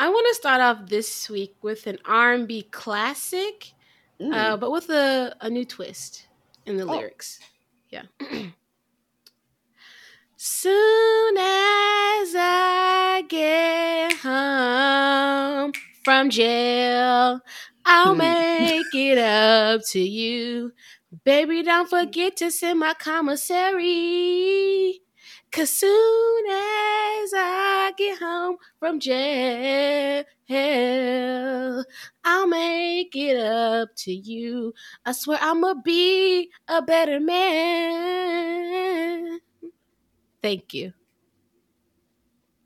I want to start off this week with an R&B classic, mm. uh, but with a, a new twist in the oh. lyrics. Yeah. Soon as I get home from jail, I'll hmm. make it up to you. Baby, don't forget to send my commissary. Cause soon as I get home from jail, I'll make it up to you. I swear I'ma be a better man. Thank you.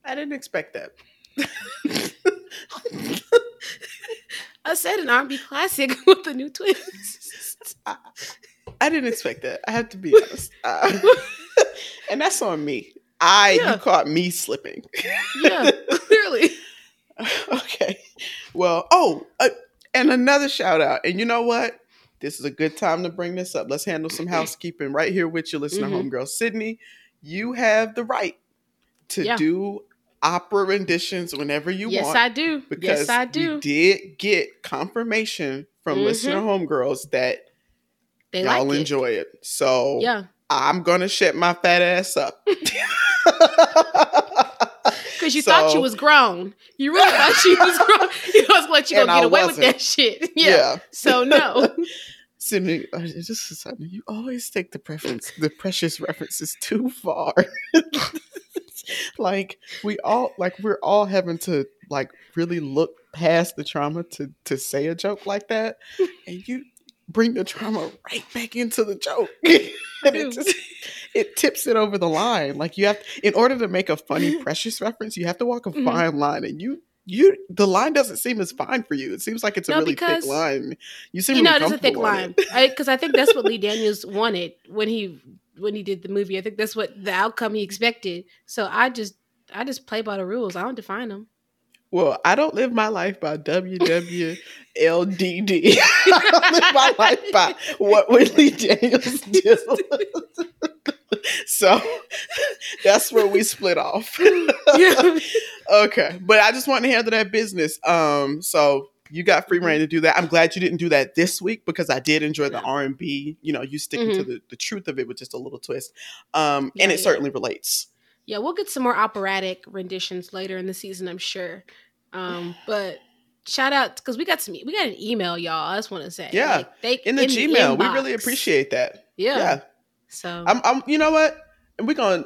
I didn't expect that. I said an R&B classic with a new twist. I, didn't expect that. I have to be honest, uh, and that's on me. I yeah. you caught me slipping. yeah, clearly. okay. Well, oh, uh, and another shout out. And you know what? This is a good time to bring this up. Let's handle some housekeeping right here with you, listener mm-hmm. homegirl Sydney. You have the right to yeah. do opera renditions whenever you yes, want. Yes, I do. Because yes, I do. You did get confirmation from mm-hmm. listener homegirls that they y'all like enjoy it. So yeah, I'm gonna shut my fat ass up. Because you so, thought you was grown. You really thought she was grown. You was like you gonna get I away wasn't. with that shit. Yeah. yeah. So no. Sydney, uh, is something you always take the preference, the precious references too far. like we all, like we're all having to like really look past the trauma to to say a joke like that, and you bring the trauma right back into the joke. and it just it tips it over the line. Like you have in order to make a funny precious reference, you have to walk a mm-hmm. fine line and you you the line doesn't seem as fine for you. It seems like it's a no, really thick line. You seem you know really it is a thick line because I, I, think that's what Lee Daniels wanted when he when he did the movie. I think that's what the outcome he expected. So I just I just play by the rules. I don't define them. Well, I don't live my life by WWLDD. I don't live my life by what Lee Daniels did. so that's where we split off. yeah. Okay. But I just want to handle that business. Um, so you got free reign to do that. I'm glad you didn't do that this week because I did enjoy the R and B. You know, you sticking mm-hmm. to the, the truth of it with just a little twist. Um, yeah, and it yeah. certainly relates. Yeah, we'll get some more operatic renditions later in the season, I'm sure. Um, but shout out because we got some we got an email, y'all. I just want to say, yeah, like, they, in the in Gmail, the we really appreciate that. Yeah, yeah. So I'm, I'm, you know what, and we're gonna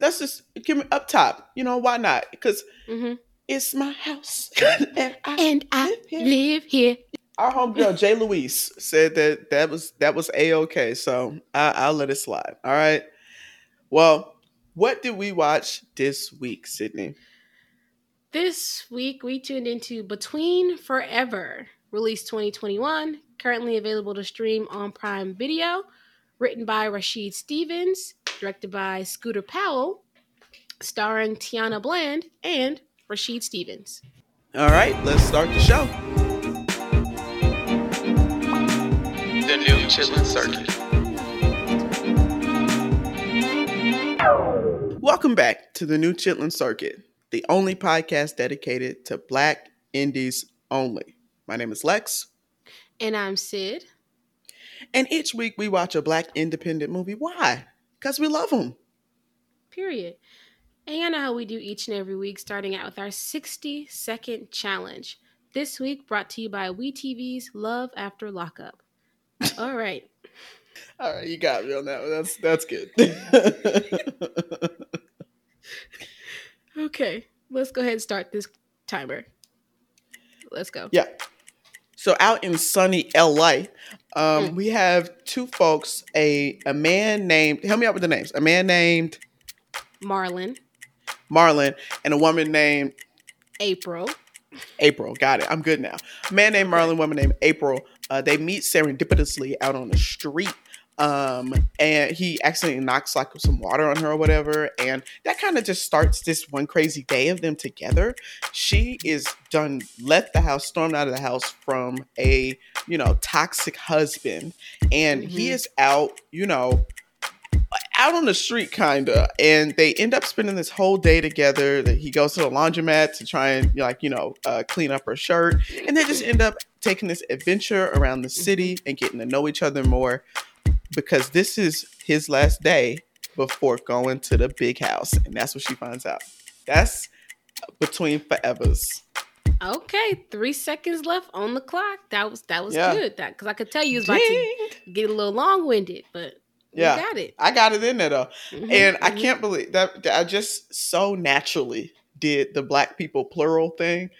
let's just give me up top. You know why not? Because mm-hmm. it's my house and I, and I live, here. live here. Our homegirl Jay Louise said that that was that was a okay, so I, I'll let it slide. All right. Well, what did we watch this week, Sydney? This week we tuned into Between Forever, released 2021, currently available to stream on Prime Video, written by Rasheed Stephens, directed by Scooter Powell, starring Tiana Bland and Rasheed Stephens. All right, let's start the show. The new Chitlin Circuit. Welcome back to the new Chitlin Circuit, the only podcast dedicated to Black indies only. My name is Lex. And I'm Syd. And each week we watch a Black independent movie. Why? Because we love them. Period. And you know how we do each and every week, starting out with our 60 second challenge. This week brought to you by WeTV's Love After Lockup. All right. All right, you got me on that one. That's that's good. okay, let's go ahead and start this timer. Let's go. Yeah. So out in sunny LA, um, mm. we have two folks. A a man named help me out with the names. A man named Marlon. Marlon and a woman named April. April, got it. I'm good now. A man named Marlon, woman named April. Uh, they meet serendipitously out on the street um and he accidentally knocks like some water on her or whatever and that kind of just starts this one crazy day of them together she is done left the house stormed out of the house from a you know toxic husband and mm-hmm. he is out you know out on the street, kinda, and they end up spending this whole day together. That he goes to the laundromat to try and like you know uh, clean up her shirt, and they just end up taking this adventure around the city and getting to know each other more. Because this is his last day before going to the big house, and that's what she finds out. That's between forevers. Okay, three seconds left on the clock. That was that was Yeah. good. That because I could tell you was about to get a little long winded, but Yeah. got it. I got it in there though. Mhm, And I mhm. can't believe that that I just so naturally did the black people plural thing.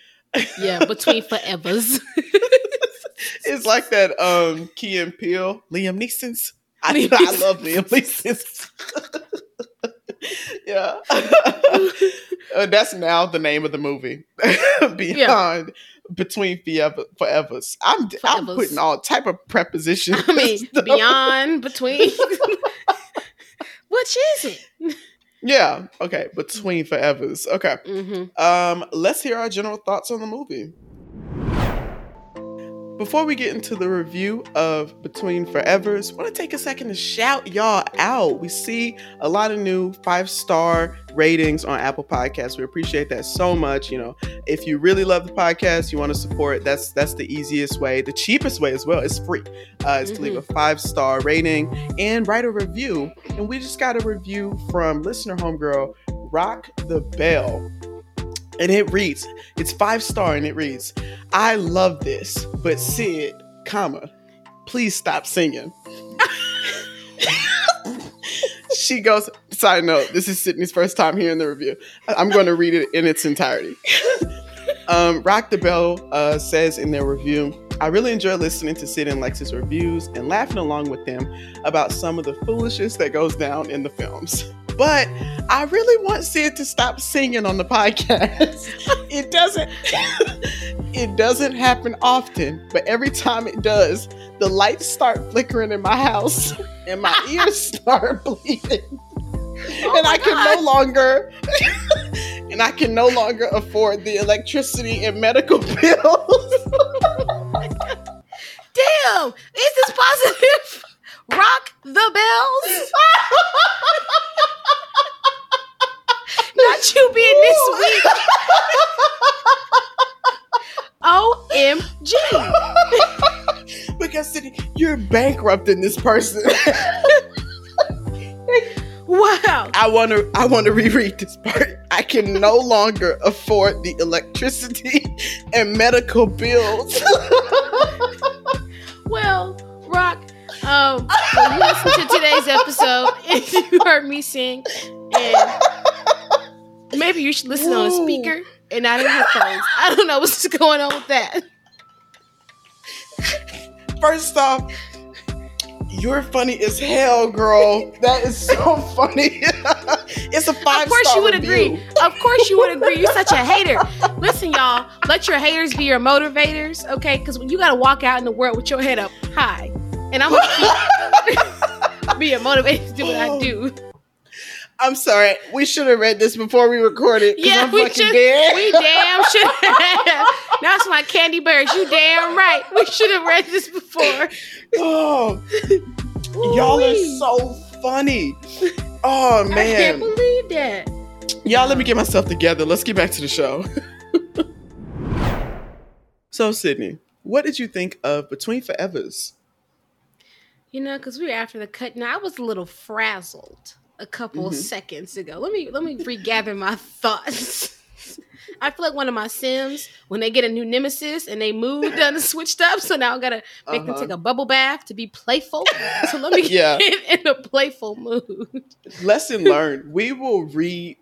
Yeah, between forevers. It's like that um Key and Peele, Liam Neeson's. I, I Neeson. love Liam Neeson's. yeah. Uh, that's now the name of the movie. Beyond between forever forevers. I'm I'm putting all type of prepositions. I mean, beyond, between. Which is it? Yeah. Okay. Between forevers. Okay. Mm-hmm. Um, let's hear our general thoughts on the movie. Before we get into the review of Between Forevers, want to take a second to shout y'all out. We see a lot of new five star ratings on Apple Podcasts. We appreciate that so much. You know, if you really love the podcast, you want to support. That's that's the easiest way, the cheapest way as well. It's free. Uh, is to leave a five star rating and write a review. And we just got a review from listener homegirl Rock the Bell. And it reads, it's five star and it reads, I love this, but Syd, comma, please stop singing. she goes, side note, this is Sydney's first time hearing the review. I'm going to read it in its entirety. um, Rock the Bell uh, says in their review, I really enjoy listening to Syd and Lex's reviews and laughing along with them about some of the foolishness that goes down in the films. But I really want Syd to stop singing on the podcast. it doesn't it doesn't happen often, but every time it does, the lights start flickering in my house and my ears start bleeding. Oh and I can God. no longer and I can no longer afford the electricity and medical bills. Damn! Is this positive? Rock the bells. Not you being this weak. OMG. because Sydney, you're bankrupting this person. Wow. I want to I want to reread this part. I can no longer afford the electricity and medical bills. Well, Rock, um, when you listen to today's episode if you heard me sing, and maybe you should listen on a speaker and not in headphones. I don't know what's going on with that. First off, you're funny as hell, girl. That is so funny. it's a five Of course you would review. agree. Of course you would agree. You're such a hater. Listen, y'all, let your haters be your motivators, okay? Because you got to walk out in the world with your head up high. And I'm going to be a motivator to do what I oh. do. I'm sorry. We should have read this before we recorded. Yeah, I'm we should. dead. We damn should it's my candy birds. You damn right. We should have read this before. oh, y'all are so funny. Oh man, I can't believe that. Y'all, let me get myself together. Let's get back to the show. so, Sydney, what did you think of Between Forevers? You know, because we were after the cut. Now I was a little frazzled a couple Mhm. seconds ago. Let me let me regather my thoughts. I feel like one of my Sims when they get a new nemesis and they move done and switched up. So now I gotta make them Uh-huh. take a bubble bath to be playful. So let me Yeah. get in a playful mood. Lesson learned. We will read.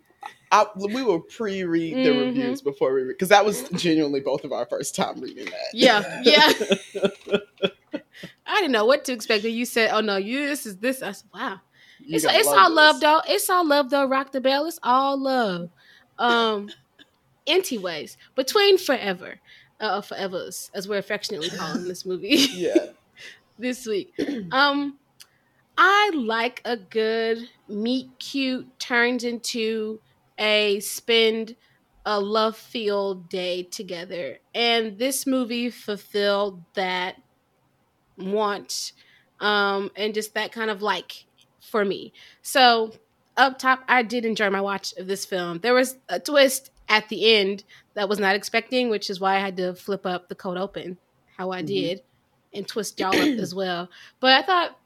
I, we will pre-read the Mhm. reviews before we read because that was genuinely both of our first time reading that. Yeah, yeah. I didn't know what to expect. And you said, "Oh no, you this is this." I said, "Wow." You it's it's all this. love though. It's all love though. Rock the bell. It's all love. Um, anyways, between forever, uh, forevers, as we're affectionately calling this movie Yeah. this week. Um, I like a good meet cute turns into a spend a love filled day together, and this movie fulfilled that want, um, and just that kind of like for me. So up top, I did enjoy my watch of this film. There was a twist at the end that was not expecting, which is why I had to flip up the cold open how I Mhm. did and twist y'all up as well. But I thought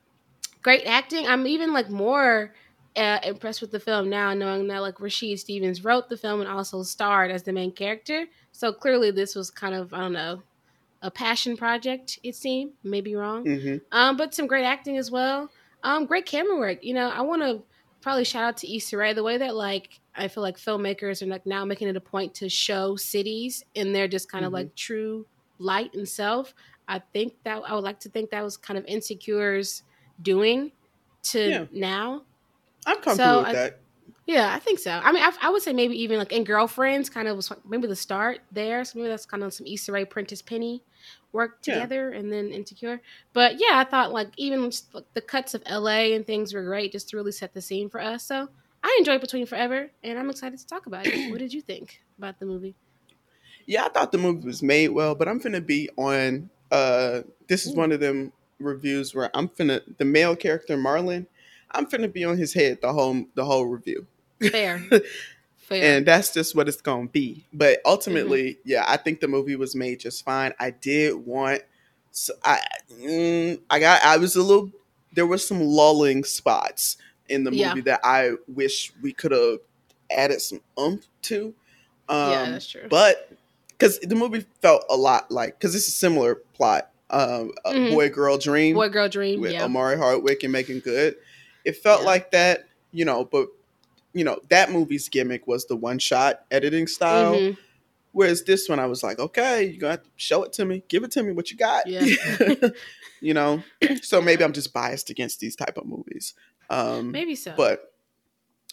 great acting. I'm even like more uh, impressed with the film now, knowing that like Rasheed Stephens wrote the film and also starred as the main character. So clearly, this was kind of I don't know a passion project. It seemed maybe wrong, hmm um, but some great acting as well. Um, great camera work. You know, I want to probably shout out to Issa Rae the way that like I feel like filmmakers are like now making it a point to show cities in their just kind of Mhm. like true light and self. I think that I would like to think that was kind of Insecure's doing to Yeah. now. I'm comfortable So with I- that. Yeah, I think so. I mean, I, I would say maybe even like in Girlfriends, kind of was maybe the start there. So maybe that's kind of some Issa Rae, Prentice Penny work Yeah. together, and then Insecure. But yeah, I thought like even just, like, the cuts of LA and things were great, just to really set the scene for us. So I enjoyed Between Forever, and I'm excited to talk about it. what did you think about the movie? Yeah, I thought the movie was made well, but I'm going to be on. uh This is Ooh. one of them reviews where I'm finna the male character Marlon. I'm finna be on his head the whole the whole review. Fair, fair. and that's just what it's gonna be. But ultimately, Mm-hmm. yeah, I think the movie was made just fine. I did want, so I, mm, I got, I was a little. There were some lulling spots in the movie Yeah. that I wish we could have added some umph to. Um, yeah, that's true. but because the movie felt a lot like because it's a similar plot, um, a Mhm. boy girl dream Boy, girl, dream. with Yeah, Omari Hardwick and Meagan Good. It felt Yeah. like that, you know, but you know, that movie's gimmick was the one shot editing style. Mhm. Whereas this one I was like, okay, you gotta show it to me, give it to me what you got. Yeah. you know? So maybe I'm just biased against these type of movies. Um maybe so. but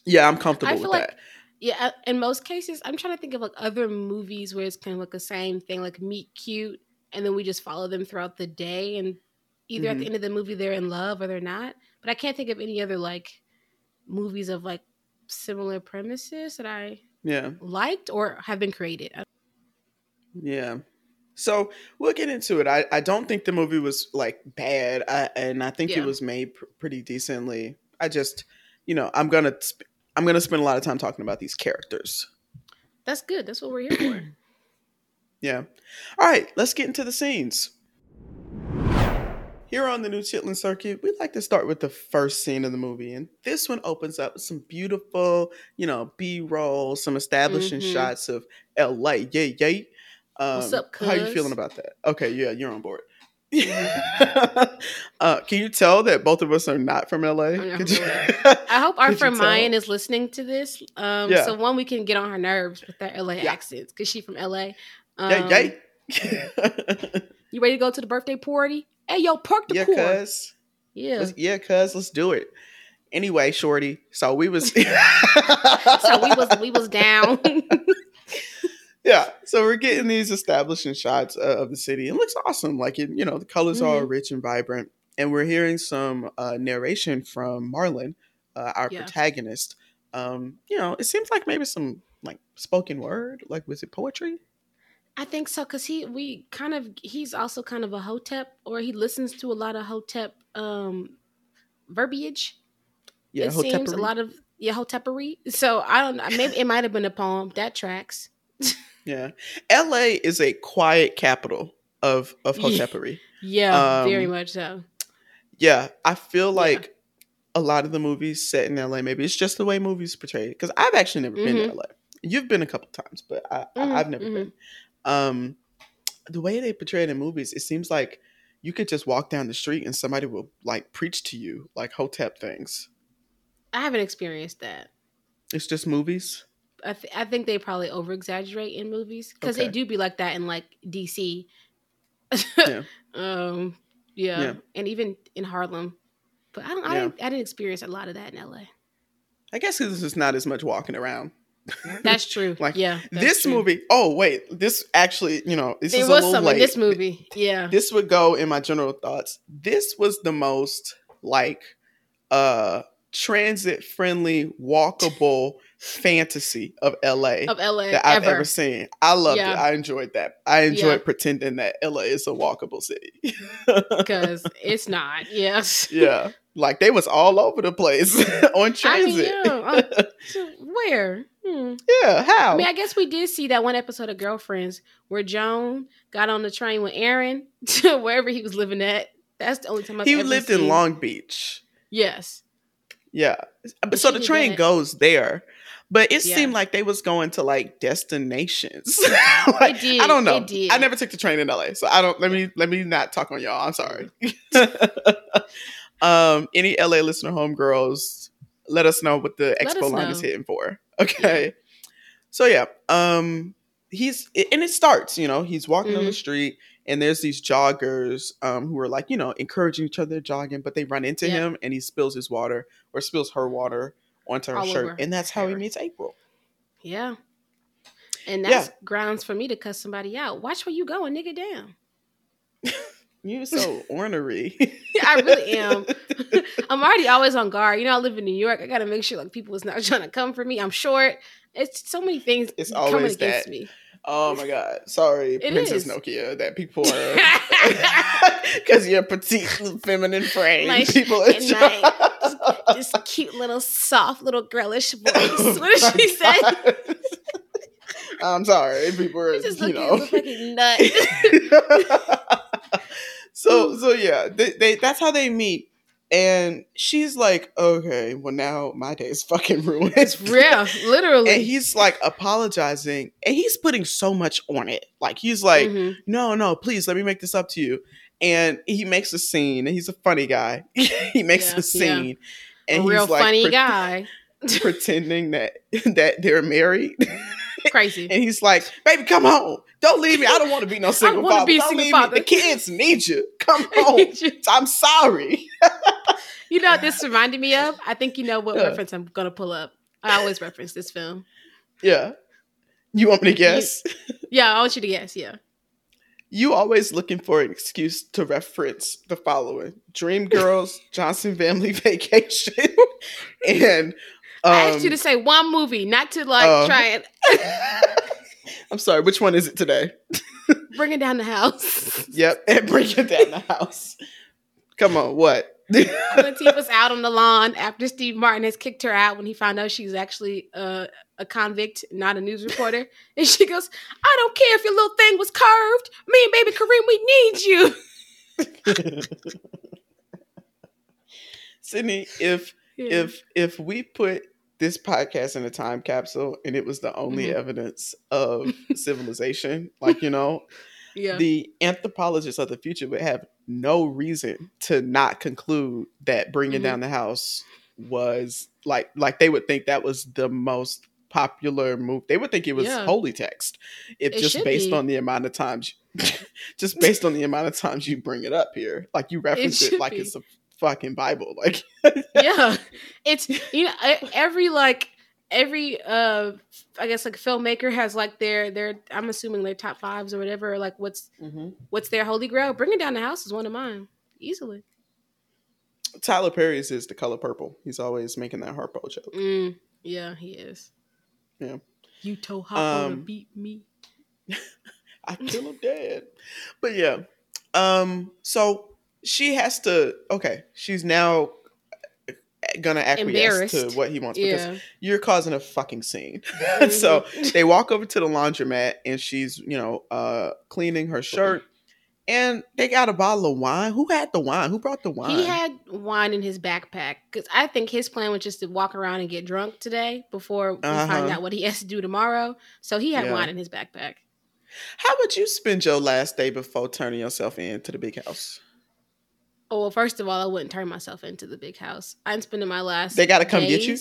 yeah, I'm comfortable I with like that. Yeah, uh, in most cases, I'm trying to think of like other movies where it's kind of like the same thing, like meet cute, and then we just follow them throughout the day, and either at Mhm. the end of the movie they're in love or they're not. But I can't think of any other like movies of like similar premises that I Yeah. liked or have been created. Yeah. So we'll get into it. I, I don't think the movie was like bad, I, and I think Yeah. it was made pr- pretty decently. I just, you know, I'm gonna sp- I'm gonna spend a lot of time talking about these characters. That's good. That's what we're here for. Yeah. All right, let's get into the scenes. Here on the New Chitlin Circuit, we'd like to start with the first scene of the movie, and this one opens up with some beautiful, you know, B-roll, some establishing Mhm. shots of LA. Yay, yay! Um, What's up, How you feeling about that? Okay, yeah, you're on board. uh, can you tell that both of us are not from LA? not Could from you- I hope our friend? Mayan is listening to this. Um, Yeah. So one, we can get on her nerves with that LA Yeah. accents because she's from LA. Um, Yay, yay! You ready to go to the birthday party? Hey, yo, park the yeah, cuz. Yeah. Let's- yeah, cuz, let's do it. Anyway, shorty. So we was. So we was we was down. yeah. So we're getting these establishing shots uh, of the city. It looks awesome. Like it, you know, the colors are Mhm. rich and vibrant, and we're hearing some uh, narration from Marlon, uh, our Yeah. protagonist. Um, you know, it seems like maybe some like spoken word. Like, was it poetry? I think so because he we kind of he's also kind of a hotep or he listens to a lot of hotep um verbiage. Yeah, it seems a lot of yeah hotepery. So I don't know. Maybe it might have been a poem that tracks. Yeah, L.A. is a quiet capital of of Yeah. hotepery. Yeah, very Um, much so. Yeah, I feel like a lot of the movies set in LA, maybe it's just the way movies portray it. Because I've actually never been to LA. You've been a couple times, but I, I, I've never mhm. been. Um, the way they portray it in movies, it seems like you could just walk down the street and somebody will like preach to you like hotep things. I haven't experienced that. It's just movies. I, th- I think they probably over exaggerate in movies because they do be like that in like DC. Yeah. Um. Yeah. Yeah. and even in Harlem, but I don't. I, Yeah. didn't, I didn't experience a lot of that in LA. I guess because there's not as much walking around. That's true. Like, yeah, this true. movie. Oh wait, this actually, you know, this There is a little late. this movie. Yeah. this would go in my general thoughts. This was the most like uh transit friendly, walkable fantasy of LA Of LA that I've ever. ever seen. I loved Yeah. it. I enjoyed that. I enjoyed Yeah. pretending that LA is a walkable city. because it's not. Yes. yeah. Like they was all over the place on transit. I mean, yeah. uh, where? Hmm. yeah, how? I mean, I guess we did see that one episode of Girlfriends where Joan got on the train with Aaron to wherever he was living at. That's the only time I've he lived seen. in Long Beach. Yes. Yeah. But so the train goes there. But it Yeah. seemed like they was going to like destinations. like, It did, I don't know. I never took the train in LA, so I don't. Let me let me not talk on y'all. I'm sorry. um, any LA listener, homegirls, let us know what the Let expo line is hitting for. Okay. So yeah, um, he's and it starts. You know, he's walking on the street, and there's these joggers um, who are like, you know, encouraging each other jogging, but they run into Yeah. him, and he spills his water or spills her water onto her All shirt, and that's how he meets April. Yeah. And Yeah. that's grounds for me to cuss somebody out. Watch where you going, nigga. Damn. You're so ornery. I really am. I'm already always on guard. You know, I live in New York. I got to make sure like people is not trying to come for me. I'm short. It's so many things It's always against that. me. Oh my god! Sorry, It Princess is. Nokia. That people are because you're petite, feminine frame. Like, people are this cute little soft little girlish oh voice. What did she say? I'm sorry, people are You know. fucking nut. So so yeah, they, they that's how they meet, and she's like, okay, well now my day is fucking ruined. It's real, literally. And he's like apologizing, and he's putting so much on it. Like he's like, Mhm. no, no, please let me make this up to you. And he makes a scene, and he's a funny guy. he makes Yeah, a yeah. scene, and a real he's like funny pre- guy. pretending that that they're married. Crazy. and he's like, "Baby, come home. Don't leave me. I don't want to be no single father. be a don't single leave father." me. The kids need you. Come home. I'm sorry." you know what this reminded me of? I think you know what Yeah. reference I'm gonna pull up. I always reference this film. Yeah. You want me to guess? Yeah, I want you to guess. Yeah. You always looking for an excuse to reference the following: Dreamgirls, Johnson Family Vacation, and um, I asked you to say one movie, not to like uh, try and I'm sorry. Which one is it today? bring it down the house. Yep, and bring it down the house. Come on, what? Latifah's out on the lawn after Steve Martin has kicked her out when he found out she's actually uh, a convict, not a news reporter. And she goes, I don't care if your little thing was curved. Me and baby Kareem, we need you. Sydney, if Yeah. if if we put this podcast in a time capsule and it was the only Mhm. evidence of civilization, like you know, yeah. the anthropologists of the future would have no reason to not conclude that bringing Mhm. down the house was like like they would think that was the most popular move. They would think it was Yeah. holy text. If It just based be. on the amount of times, just based on the amount of times you bring it up here, like you reference it, should like be. it's a fucking Bible. Like yeah it's you know every like every uh i guess like filmmaker has like their their i'm assuming their top fives or whatever like what's what's their holy grail bringing down the house is one of mine easily Tyler Perry's is the color purple. He's always making that harpo joke. mm, yeah he is Yeah. you told to Um, beat me I kill him dead. But yeah. Um, so she has to okay, she's now gonna acquiesce to what he wants because yeah you're causing a fucking scene. so Mhm. they walk over to the laundromat and she's, you know, uh cleaning her shirt. And they got a bottle of wine. Who had the wine? Who brought the wine? he had wine in his backpack because I think his plan was just to walk around and get drunk today before we find Uh-huh. out what he has to do tomorrow. So he had Yeah. wine in his backpack. How would you spend your last day before turning yourself in to the big house? Oh well, first of all, I wouldn't turn myself into the big house. I'm spending my last. They gotta come get you?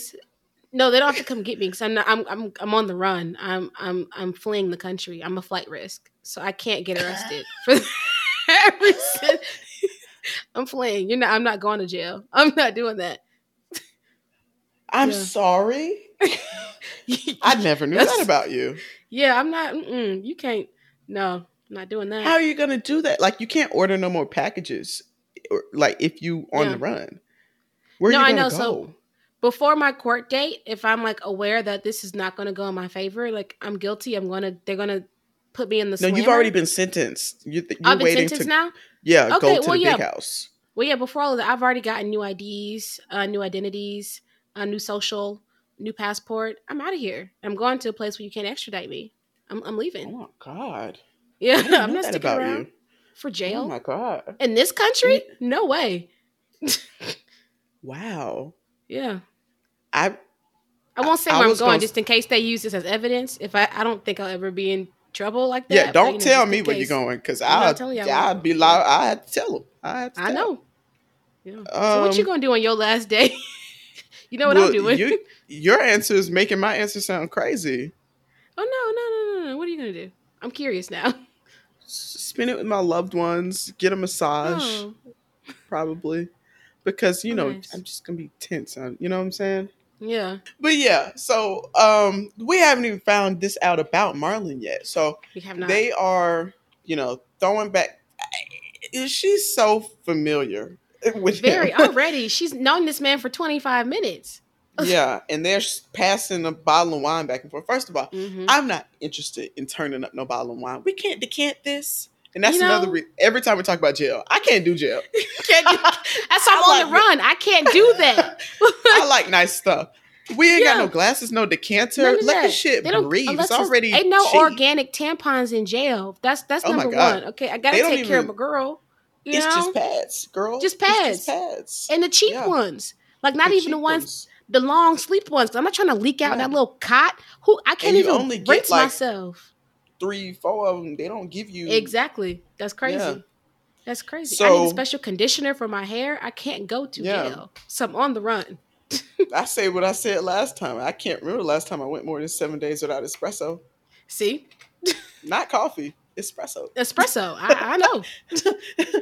No, they don't have to come get me because I'm not. I'm I'm I'm on the run. I'm I'm I'm fleeing the country. I'm a flight risk, so I can't get arrested for that reason. I'm fleeing. You're not. I'm not going to jail. I'm not doing that. I'm Yeah. sorry. I never knew that about you. yeah, I'm not. You can't. No, I'm not doing that. How are you gonna do that? Like you can't order no more packages, or like if you on Yeah. the run. Where No, you I know, go? so- before my court date, if I'm like aware that this is not going to go in my favor, like I'm guilty, I'm gonna. They're gonna put me in the. no, you've already been sentenced. You, you're I've been waiting sentenced to now. yeah Okay, go to well, the yeah. big house. Well, yeah. Before all of that, I've already gotten new IDs, uh, new identities, a new social, new passport. I'm out of here. I'm going to a place where you can't extradite me. I'm, I'm Oh my god. Yeah, I'm not sticking about around you. For Oh jail my god. in this country. No way. Wow. Yeah. I I won't say I where I'm going gonna- just in case they use this as evidence. If I, I don't think I'll ever be in trouble like that. yeah. Don't you know, tell me where you're going because I'll telling you I I'll be loud. I have to tell them. I have to. I tell know. Yeah. so what you Um, gonna do on your last day? you know what well, I'm doing. you- your answer is making my answer sound crazy. oh no, no, no, no, no. What are you gonna do? I'm curious now. Spend it with my loved ones. Get a massage, Oh, probably, because you know Nice. I'm just gonna be tense. uh, You know what I'm saying? yeah. But yeah, so um, we haven't even found this out about Marlon yet. So We have not. they are, you know, throwing back. She's so familiar with Very him. already. She's known this man for 25 minutes. Yeah, and they're passing a bottle of wine back and forth. First of all, Mhm. I'm not interested in turning up no bottle of wine. We can't decant this. And that's You know- another re- every time we talk about jail, I can't do jail. Can't do- That's why I'm I on the run. I can't do that. I like nice stuff. We ain't got no glasses, no decanter. Let the shit They don't- breathe. It's already ain't no cheap. organic tampons in jail. That's that's Oh number one. Okay, I gotta take care of even- my girl. You It's know, just pads, girl. Just pads. pads. and the cheap Yeah. ones, like not The even the cheap ones, the long sleep ones. I'm not trying to leak out Yeah. that little cot. Who I can't you even only get, rinse like, myself. Three, four of them. They don't give you Exactly. That's crazy. Yeah. That's crazy. I need a special conditioner for my hair. I can't go to Yeah. jail. So I'm on the run. I say what I said last time. I can't remember the last time I went more than seven days without espresso. See, Not coffee, espresso. espresso. I, I know.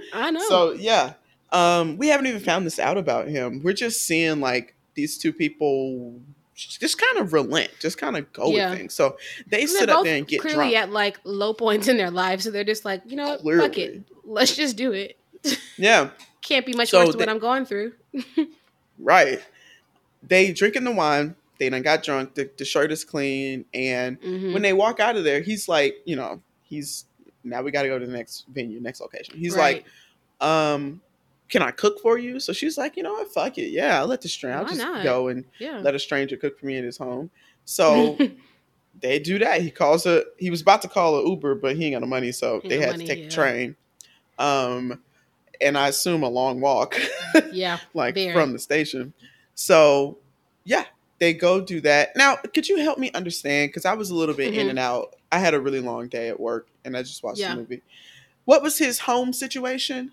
I know. So yeah, um, we haven't even found this out about him. We're just seeing like these two people just kind of relent, just kind of go Yeah. with things. So they they're sit up there and get clearly drunk. at like low points in their lives, so they're just like, you know what, fuck it, let's just do it. yeah, Can't be much So worse than what I'm going through. right. They drinking the wine. They done got drunk. The, the shirt is clean, and Mhm. when they walk out of there, he's like, you know, he's now we got to go to the next venue, next location. He's Right. like, um, can I cook for you? So she's like, you know what, fuck it, yeah, I'll let the stranger, I'll just not? go and yeah. let a stranger cook for me in his home. So they do that. He calls a. He was about to call an Uber, but he ain't got no money, so Ain't they had money, to take yeah. the train. Um, and I assume a long walk, yeah. like Very. from the station. So yeah, they go do that. Now, could you help me understand? Because I was a little bit in Mhm. and out. I had a really long day at work, and I just watched Yeah. the movie. What was his home situation?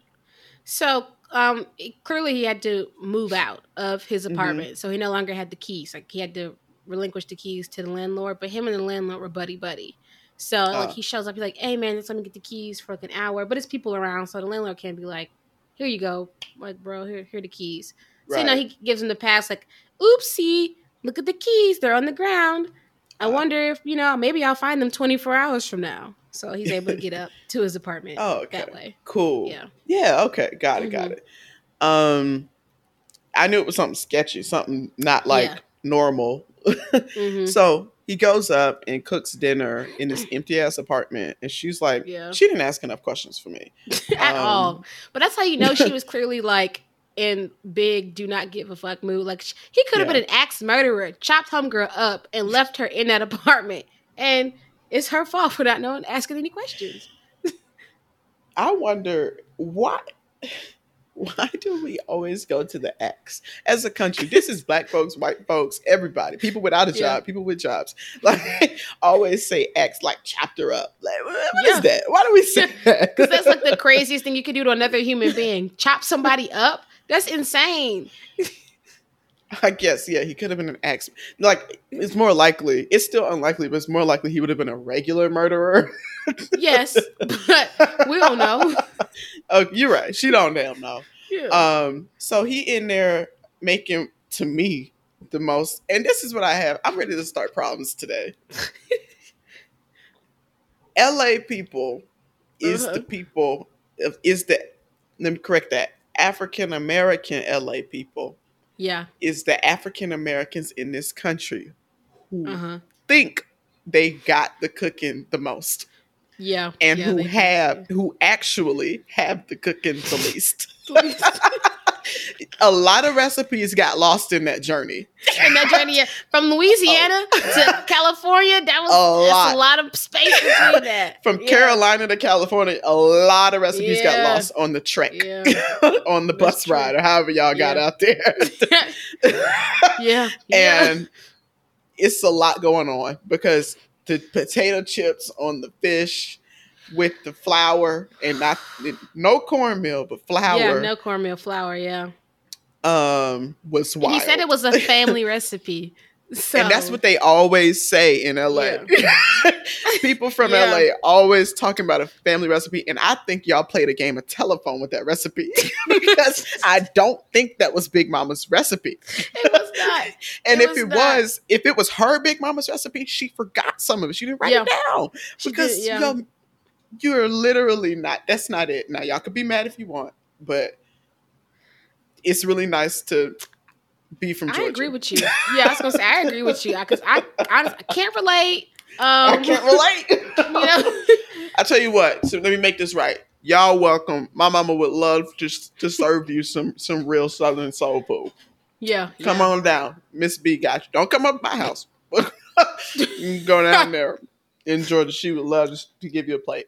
So um, clearly he had to move out of his Mhm. apartment, so he no longer had the keys. Like he had to relinquish the keys to the landlord, but him and the landlord were buddy buddy. So like Ah. he shows up, he's like, "Hey man, let me get the keys for like an hour," but it's people around, so the landlord can't be like, "Here you go, like bro, here here are the keys." So you know he gives him the pass, like, "Oopsie, look at the keys, they're on the ground." I Ah. wonder if you know maybe I'll find them twenty four hours from now. So he's able to get up to his apartment Oh, okay. that way. Cool. Yeah. Yeah, okay. Got it, got Mhm. it. Um I knew it was something sketchy, something not like Yeah. normal. hmm So he goes up and cooks dinner in this empty ass apartment and she's like Yeah. she didn't ask enough questions for me. at Um, all. But that's how you know she was clearly like in big do not give a fuck mood. Like he could have Yeah. been an axe murderer, chopped homegirl up and left her in that apartment, and it's her fault for not knowing asking any questions. I wonder why why do we always go to the X as a country? This is black folks, white folks, everybody, people without a job, Yeah. people with jobs. Like always say X, like chopped her up. Like what what is Yeah. that? Why do we say that? Because that's like the craziest thing you could do to another human being. Chop somebody up. That's insane. I guess, yeah, he could have been an ex. Like, it's more likely. It's still unlikely, but it's more likely he would have been a regular murderer. Yes, but we don't know. oh, you're right. She don't damn know. Yeah. Um, so he in there making to me the most, and this is what I have. I'm ready to start problems today. L.A. people is Uh-huh. the people of- is the let me correct that African American L.A. people yeah. is the African Americans in this country who Uh huh. think they got the cooking the most. Yeah. and yeah, who they do. have who actually have the cooking the least. a lot of recipes got lost in that journey. and that journey yeah, from Louisiana oh. to California, that was A lot. a lot of space between that. From Yeah. Carolina to California, a lot of recipes got lost on the trek, Yeah. on the That's bus true. ride, or however y'all got out there. yeah. Yeah. and it's a lot going on because the potato chips on the fish with the flour and not no cornmeal but flour yeah, no cornmeal flour, yeah. um was wild. he said it was a family recipe. So and that's what they always say in LA. People from Yeah. LA always talking about a family recipe, and I think y'all played a game of telephone with that recipe because I don't think that was Big Mama's recipe. it was not. And It if was it not. was, if it was her Big Mama's recipe, she forgot some of it. She didn't write Yeah. it down She because did, yeah. You're literally not. That's not it. Now y'all could be mad if you want, but it's really nice to be from Georgia. I agree with you. Yeah, I was gonna say I agree with you because I, I I can't relate. Um, I can't relate. You know, I tell you what. So let me make this right. Y'all welcome. My mama would love to to serve you some some real Southern soul food. yeah. Come yeah. on down. Miss B got you. Don't come up my house. you go down there in Georgia. She would love to, to give you a plate.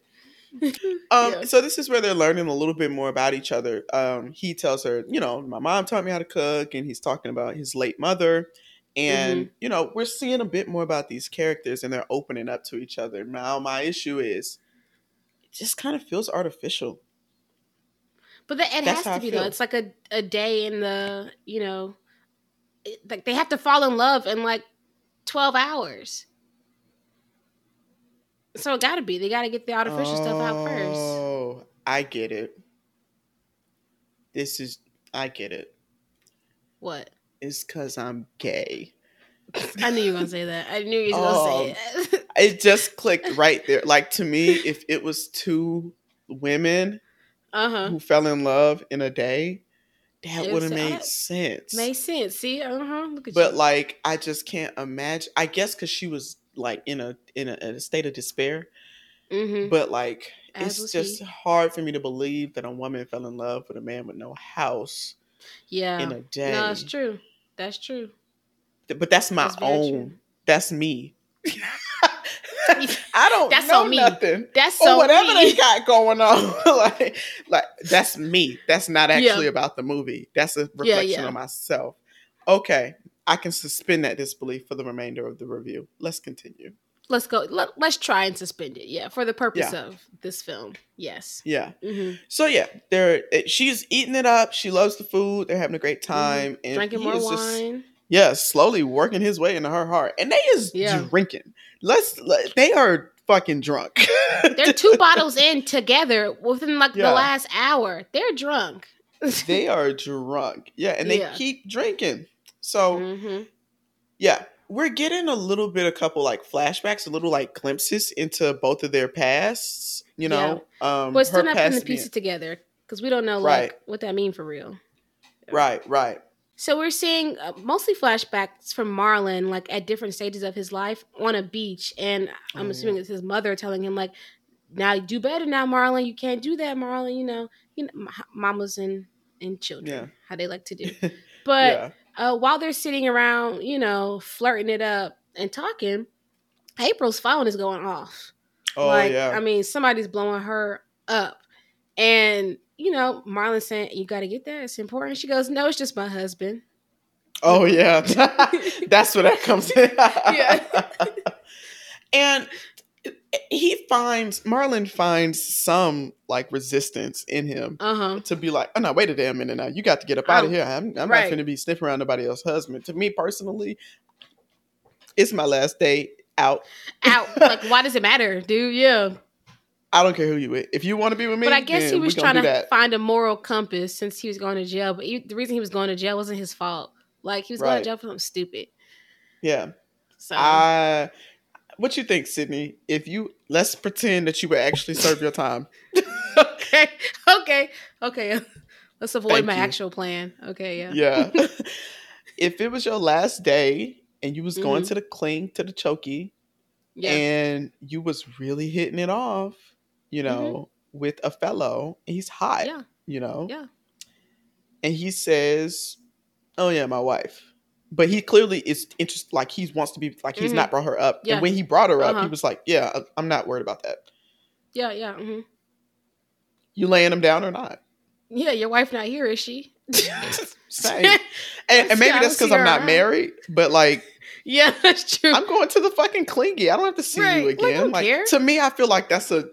Um, Yeah. So this is where they're learning a little bit more about each other. Um, he tells her, you know, my mom taught me how to cook, and he's talking about his late mother. And you know, we're seeing a bit more about these characters, and they're opening up to each other. Now, my issue is, it just kind of feels artificial. But the, it That's has to be though. It's like a, a day in the you know, it, like they have to fall in love in like twelve hours. So it got to be. They got to get the artificial stuff out first. Oh, I get it. This is, I get it. What? It's because I'm gay. I knew you were gonna say that. I knew you was Oh. gonna say it. It just clicked right there. Like to me, if it was two women uh huh. who fell in love in a day, that would have made uh, sense. Makes sense. See, uh huh. Look at But you. like, I just can't imagine. I guess because she was like in a in a, in a state of despair. mm-hmm. But like, As it's just he. hard for me to believe that a woman fell in love with a man with no house yeah. in a day. No, it's true. That's true. But that's my That's own. That's me. I don't That's know on me. nothing. That's or so whatever me. they got going on. like, like that's me. That's not Yeah. actually about the movie. That's a reflection yeah. of myself. Okay, I can suspend that disbelief for the remainder of the review. Let's continue. Let's go. Let, let's try and suspend it. Yeah, for the purpose Yeah. of this film. Yes. Yeah. hmm So yeah, they're she's eating it up. She loves the food. They're having a great time. And Mm-hmm. Drinking more is just- wine. yeah, slowly working his way into her heart. And they is Yeah. drinking. Let's. Let, they are fucking drunk. They're two bottles in together within like Yeah. the last hour. They're drunk. they are drunk. Yeah, and they Yeah. keep drinking. So hmm yeah, we're getting a little bit, a couple like flashbacks, a little like glimpses into both of their pasts. You know, um, But still not putting the past being- pieces together because we don't know Right. like what that mean for real. Right, right. So we're seeing uh, mostly flashbacks from Marlon, like at different stages of his life on a beach, and I'm Oh, assuming it's his mother telling him like, "Now you do better, now Marlon. You can't do that, Marlon. You know, you know, mamas and and children, Yeah. how they like to do." But yeah. Uh, while they're sitting around, you know, flirting it up and talking, April's phone is going off. Oh like, yeah. I mean, somebody's blowing her up. And, you know, Marlon saying, You got to get that. It's important. She goes, No, it's just my husband. oh yeah. That's where that comes in. Yeah. and he finds Marlon finds some like resistance in him Uh huh. to be like, oh no, wait a damn minute now. You got to get up out I'm- of here. I'm, I'm right. not going to be sniffing around nobody else's husband. To me personally, it's my last day out. Out. like, why does it matter, dude? Yeah. I don't care who you with. If you want to be with me, But I guess he was trying to find a moral compass since he was going to jail. But he, the reason he was going to jail wasn't his fault. Like, he was going to jail for something stupid. Yeah. So, I. What you think, Sydney? If you let's pretend that you would actually serve your time. okay. Okay. Okay. Let's avoid Thank my you. actual plan. Okay. Yeah. Yeah. if it was your last day and you was going Mhm. to the cling to the chokey, Yeah. and you was really hitting it off, you know, with a fellow. He's hot, Mm-hmm. Yeah. you know. Yeah. And he says, "Oh yeah, my wife." But he clearly is interested. Like he wants to be like he's Mhm. not brought her up. Yeah. And when he brought her up, he Uh-huh. was like, "Yeah, I'm not worried about that. Yeah. Yeah. hmm You laying him down or not?" Yeah. Your wife not here, is she? Same. And, and maybe Yeah, that's because I'm not around. married. But like, yeah, that's true. I'm going to the fucking clingy. I don't have to see Right. you again. don't Like, to me, I feel like that's a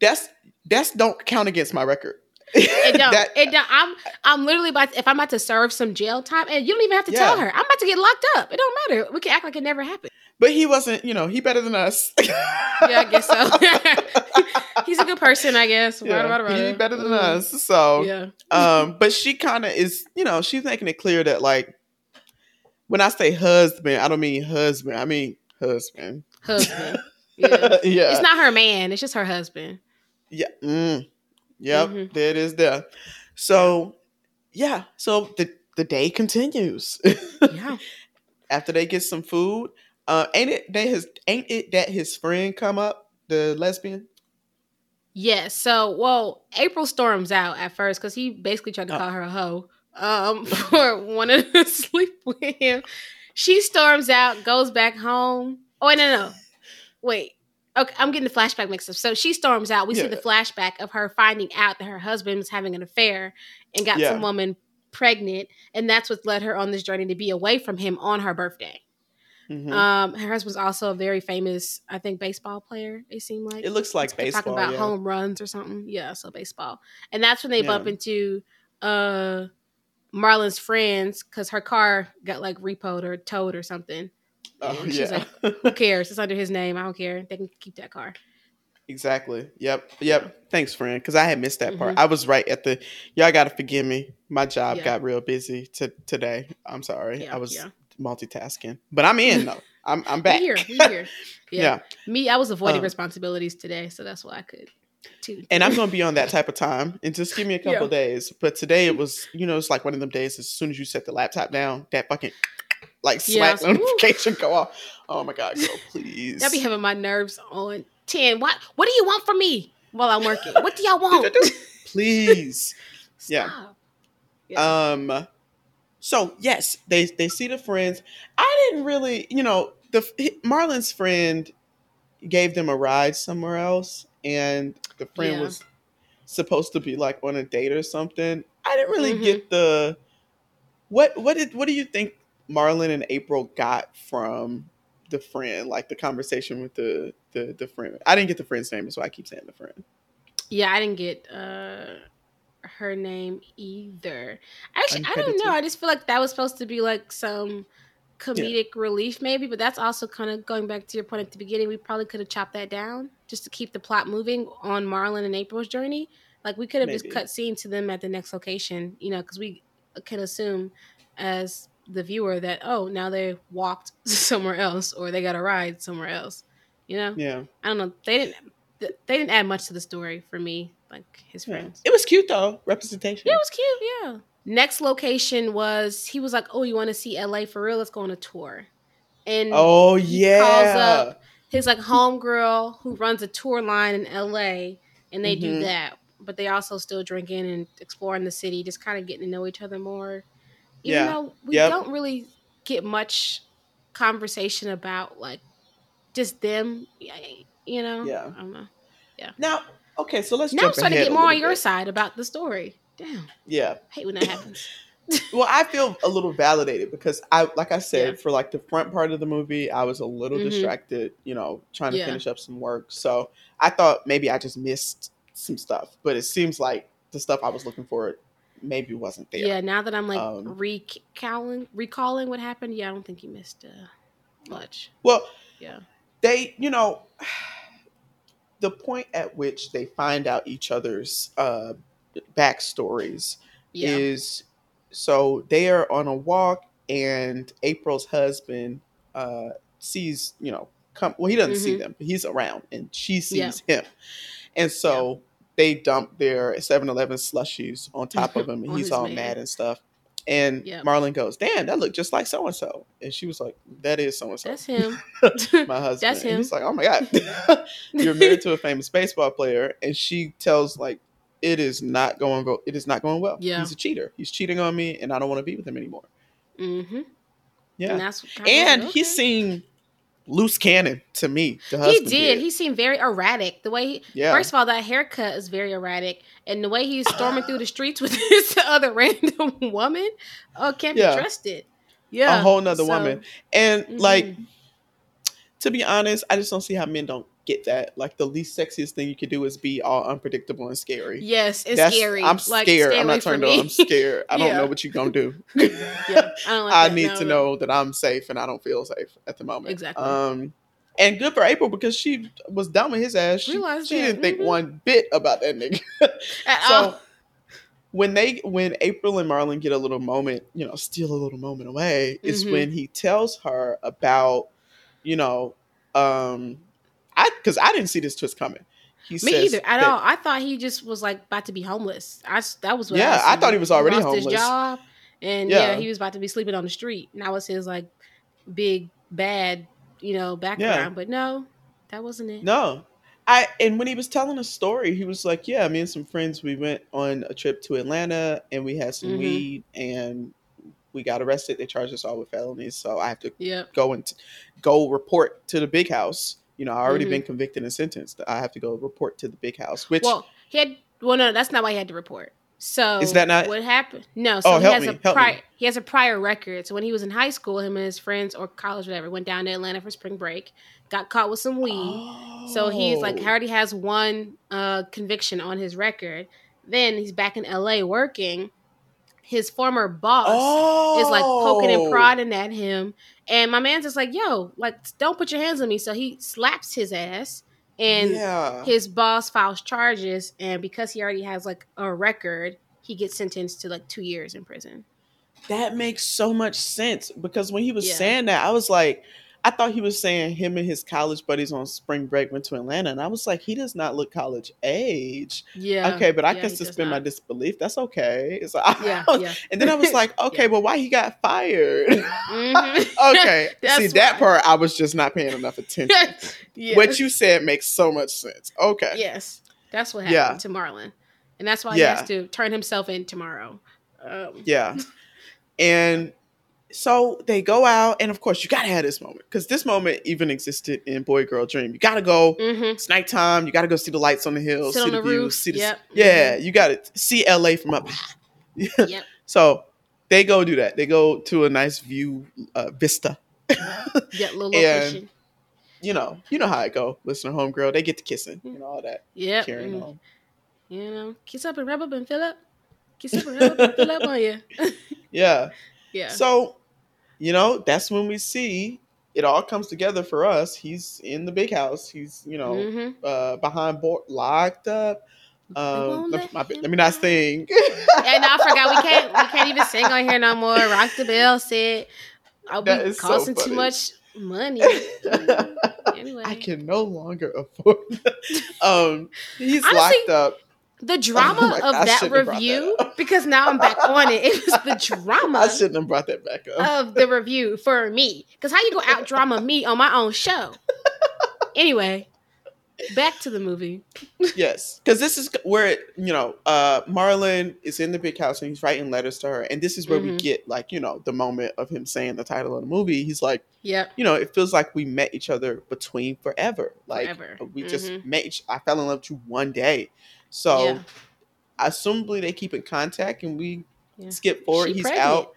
that's that's don't count against my record. It don't. That- it don't. I'm I'm literally about to, if I'm about to serve some jail time, and you don't even have to tell her. I'm about to get locked up. It don't matter. We can act like it never happened. but he wasn't. You know, he better than us. Yeah, I guess so. He's a good person, I guess. Yeah, Right, right, right. he better than Mm. us. So, Yeah. um, but she kind of is. You know, she's making it clear that like when I say husband, I don't mean husband. I mean husband. Husband. Yeah. yeah. It's not her man. It's just her husband. Yeah. Mm. Yep. Mhm. There it is. There. So, yeah. So the the day continues. Yeah. After they get some food, uh, ain't it that his ain't it that his friend come up the lesbian? Yes. So, well, April storms out at first because he basically tried to Oh. call her a hoe um, for wanting to sleep with him. She storms out, goes back home. Oh, no, no. Wait. Okay, I'm getting the flashback mixed up. So she storms out. We see the flashback of her finding out that her husband was having an affair and got Yeah. some woman pregnant. And that's what led her on this journey to be away from him on her birthday. Mhm. Um, her husband's also a very famous, I think, baseball player. It seemed like it looks like they're baseball. talking about yeah. home runs or something. Yeah, so baseball, and that's when they bump into uh Marlon's friends because her car got like repoed or towed or something. Oh, And she's yeah. Who cares? It's under his name. I don't care. They can keep that car. exactly. Yep. Yep. Thanks, friend. Because I had missed that part. Mhm. I was right at the. Y'all got to forgive me. My job Yeah. got real busy to, today. I'm sorry. Yeah, I was multitasking, but I'm in though. I'm I'm back. here. We here. Yeah. Me, I was avoiding Um, responsibilities today, so that's why I could. Too. and I'm gonna be on that type of time. And just give me a couple days. But today it was, you know, it's like one of them days. As soon as you set the laptop down, that fucking like Yeah, Slack like, notification go off. Oh my god, girl, please. That be having my nerves on ten. What? What do you want from me while I'm working? What do y'all want? please. Yeah. Yeah. Um. So yes, they they see the friends. I didn't really, you know, the Marlon's friend gave them a ride somewhere else, and the friend Yeah. was supposed to be like on a date or something. I didn't really Mhm. get the what what did what do you think Marlon and April got from the friend, like the conversation with the the the friend. I didn't get the friend's name, so I keep saying the friend. Yeah, I didn't get uh her name either. Actually, I don't know. I just feel like that was supposed to be like some comedic relief maybe, but that's also kind of going back to your point at the beginning. We probably could have chopped that down just to keep the plot moving on Marlon and April's journey. Like we could have just cut scene to them at the next location, you know, because we can assume as the viewer that oh now they walked somewhere else or they got a ride somewhere else, you know. Yeah. I don't know. They didn't. They didn't add much to the story for me, like his yeah. friends. It was cute though. Representation. Yeah, it was cute. Yeah. Next location was he was like, "Oh, you want to see LA for real? Let's go on a tour." And oh he yeah. calls up his like homegirl who runs a tour line in LA, and they do Mhm. that. But they also still drinking and exploring the city, just kind of getting to know each other more. Even Yeah. though we Yep. don't really get much conversation about like just them, you know. Yeah. I don't know. Now, okay, so let's Now I'm starting to get more on little your bit. side about the story. Damn, Yeah. hate when that happens. Well, I feel a little validated because I, like I said, Yeah. for like the front part of the movie, I was a little Mhm. distracted, you know, trying to Yeah. finish up some work. So I thought maybe I just missed some stuff, but it seems like the stuff I was looking for maybe wasn't there. Yeah, now that I'm like Um, recalling, recalling what happened, yeah, I don't think you missed uh, much. Well, Yeah. they, you know, the point at which they find out each other's uh, backstories Yeah. is so they are on a walk and April's husband uh, sees, you know, come well, he doesn't see Mhm. them, but he's around and she sees him. And so they dump their 7 Eleven slushies on top of him and he's all man. mad and stuff. And Yep. Marlon goes, "Damn, that looked just like so and so." And she was like, "That is so and so." That's him. my husband. That's And him. he's like, oh my god, you're married to a famous baseball player, and she tells like, it is not going go. It is not going well. Yeah. he's a cheater. He's cheating on me, and I don't want to be with him anymore. mm-hmm. And Yeah, that's and okay. he seemed loose cannon to me. He husband did. He seemed very erratic. The way he, yeah, first of all, that haircut is very erratic, and the way he's storming through the streets with this other random woman, oh, can't Yeah. be trusted. Yeah, a whole nother so- woman. And like, Mhm. to be honest, I just don't see how men don't get that. Like, the least sexiest thing you could do is be all unpredictable and scary. Yes, it's That's- scary. I'm Like, scared. I'm not turned on. I'm scared. I don't Yeah. know what you're gonna do. yeah, I don't like I need No, to no. know that I'm safe and I don't feel safe at the moment. Exactly. Um, and good for April because she was done with his ass. She, Realized she that. didn't think Mhm. one bit about that nigga. At so when they when April and Marlon get a little moment, you know, steal a little moment away, is Mhm. when he tells her about, you know, um, I because I didn't see this twist coming. He Me either at that- all. I thought he just was like about to be homeless. I that was what Yeah, I assumed. thought he was already lost His homeless. job, and yeah. Yeah. he was about to be sleeping on the street. And that was his like big bad, you know, background. But no, that wasn't it. No. I and when he was telling a story, he was like, "Yeah, me and some friends we went on a trip to Atlanta and we had some Mhm. weed and we got arrested. They charged us all with felonies, so I have to Yep. go and go report to the big house. You know, I already Mhm. been convicted and sentenced. I have to go report to the big house. Which Well, he had. Well, no, that's not why he had to report. So Is that not- what happened? No. So Oh, he has me, a me. prior. He has a prior record. So when he was in high school, him and his friends or college, whatever, went down to Atlanta for spring break, got caught with some weed. So he's like Oh. already has one uh, conviction on his record. Then he's back in LA working. His former boss is like poking and Oh. prodding at him, and my man's just like, "Yo, like, don't put your hands on me." So he slaps his ass, and yeah. his boss files charges, and because he already has like a record, he gets sentenced to like two years in prison. That makes so much sense because when he was Yeah. saying that, I was like, I thought he was saying him and his college buddies on spring break went to Atlanta, and I was like, he does not look college age. Yeah. okay, but I yeah, can suspend my disbelief. That's okay. It's like, Yeah, yeah. and then I was like, okay, Yeah. well, why he got fired? Mhm. okay, see that part I was just not paying enough attention. yeah. What you said makes so much sense. Okay, Yes, that's what happened to Marlon, and that's why he has to turn himself in tomorrow. Um, yeah, and so they go out, and of course, you gotta have this moment because this moment even existed in Boy Girl Dream. You gotta go. mhm. It's nighttime. You got to go see the lights on the hill, Sit see the, the roof. see the Yep. yeah. You got to see LA from up. high. Yep. So they go do that. They go to a nice view uh, vista. yeah, little And- you know, you know how it go. Listen Listener, homegirl, they get to kissing and all that, Yep. carrying mm. on. You know, kiss up and rub up and fill up. Kiss up and rub up and fill up on you. Yeah. yeah. So, you know, that's when we see it all comes together for us. He's in the big house. He's you know Mhm. uh, behind board, locked up. Um, let, my- let me not sing. And I forgot we can't we can't even sing on here no more. Rock the bell said I'll be is so costing too much money. anyway, I can no longer afford. um, he's Honestly, locked up. The drama of I that shouldn't have brought review that because now I'm back on it. It was the drama I shouldn't have brought that back up. of the review for me. Because how you gonna out drama me on my own show? Anyway, back to the movie. yes, because this is where you know uh, Marlon is in the big house and he's writing letters to her, and this is where we Mhm. get like you know the moment of him saying the title of the movie. He's like, yeah, you know, it feels like we met each other between forever. Like Forever. we just Mhm. met. Each, I fell in love with you one day. So, Yeah. assumably they keep in contact, and we Yeah. skip forward. She He's pregnant. out.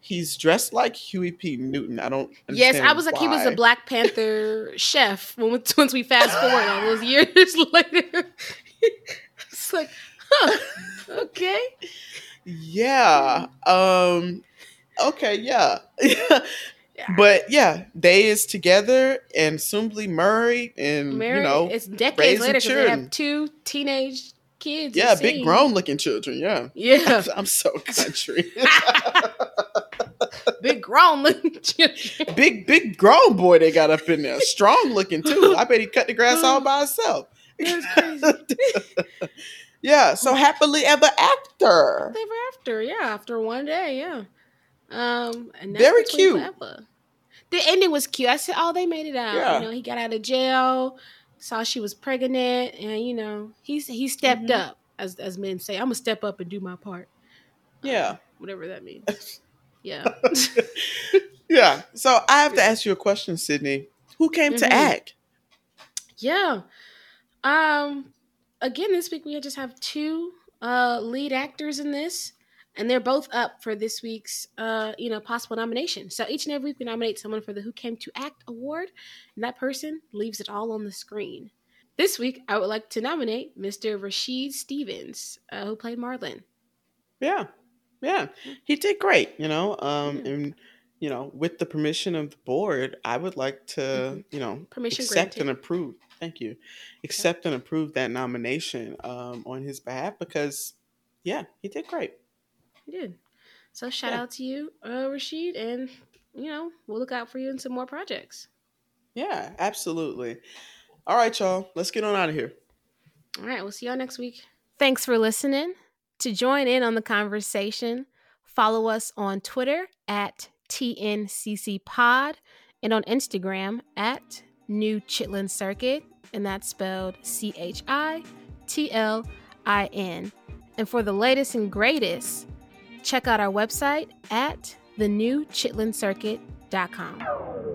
He's dressed like Huey P. Newton. I don't. Yes, I was like he was a. Black Panther chef when we, once we fast forward all those years later. it's like, huh, okay. Yeah. Um. Okay. Yeah. But yeah, they is together, and Sumbly Murray, and Mary, you know, it's decades later because they have two teenage kids. yeah, big seems. grown looking children. Yeah. Yeah, I'm so country. big grown looking children. big, big grown boy they got up in there. Strong looking too. I bet he cut the grass all by himself. Yeah, so happily ever after. Ever after, yeah, after one day, yeah. Um, and Very cute. Forever. The ending was cute. I said, "Oh, they made it out." Yeah. You know, he got out of jail, saw she was pregnant, and you know, he's he stepped Mhm. up, as as men say. I'm gonna step up and do my part. Yeah. whatever that means. Yeah. Yeah. So I have to ask you a question, Sydney. Who came to Mhm. act? Yeah. Um again this week we just have two uh lead actors in this and they're both up for this week's uh you know possible nomination. So each and every week we nominate someone for the Who Came to Act award and that person leaves it all on the screen. This week I would like to nominate Mr. Rasheed Stephens uh, who played Marlon Yeah. Yeah. He did great, you know. Um Yeah. and you know, with the permission of the board, I would like to, Mhm. you know, Permission accept granted. and approve. Thank you. Accept and approve that nomination um on his behalf because yeah, he did great. He did. So shout Yeah. out to you, uh, Rasheed, and you know we'll look out for you in some more projects. Yeah, absolutely. All right, y'all. Let's get on out of here. All right, we'll see y'all next week. Thanks for listening. To join in on the conversation, follow us on Twitter at TNCC Pod and on Instagram at New Chitlin Circuit, and that's spelled C H I T L I N. And for the latest and greatest, check out our website at thenewchitlincircuit.com.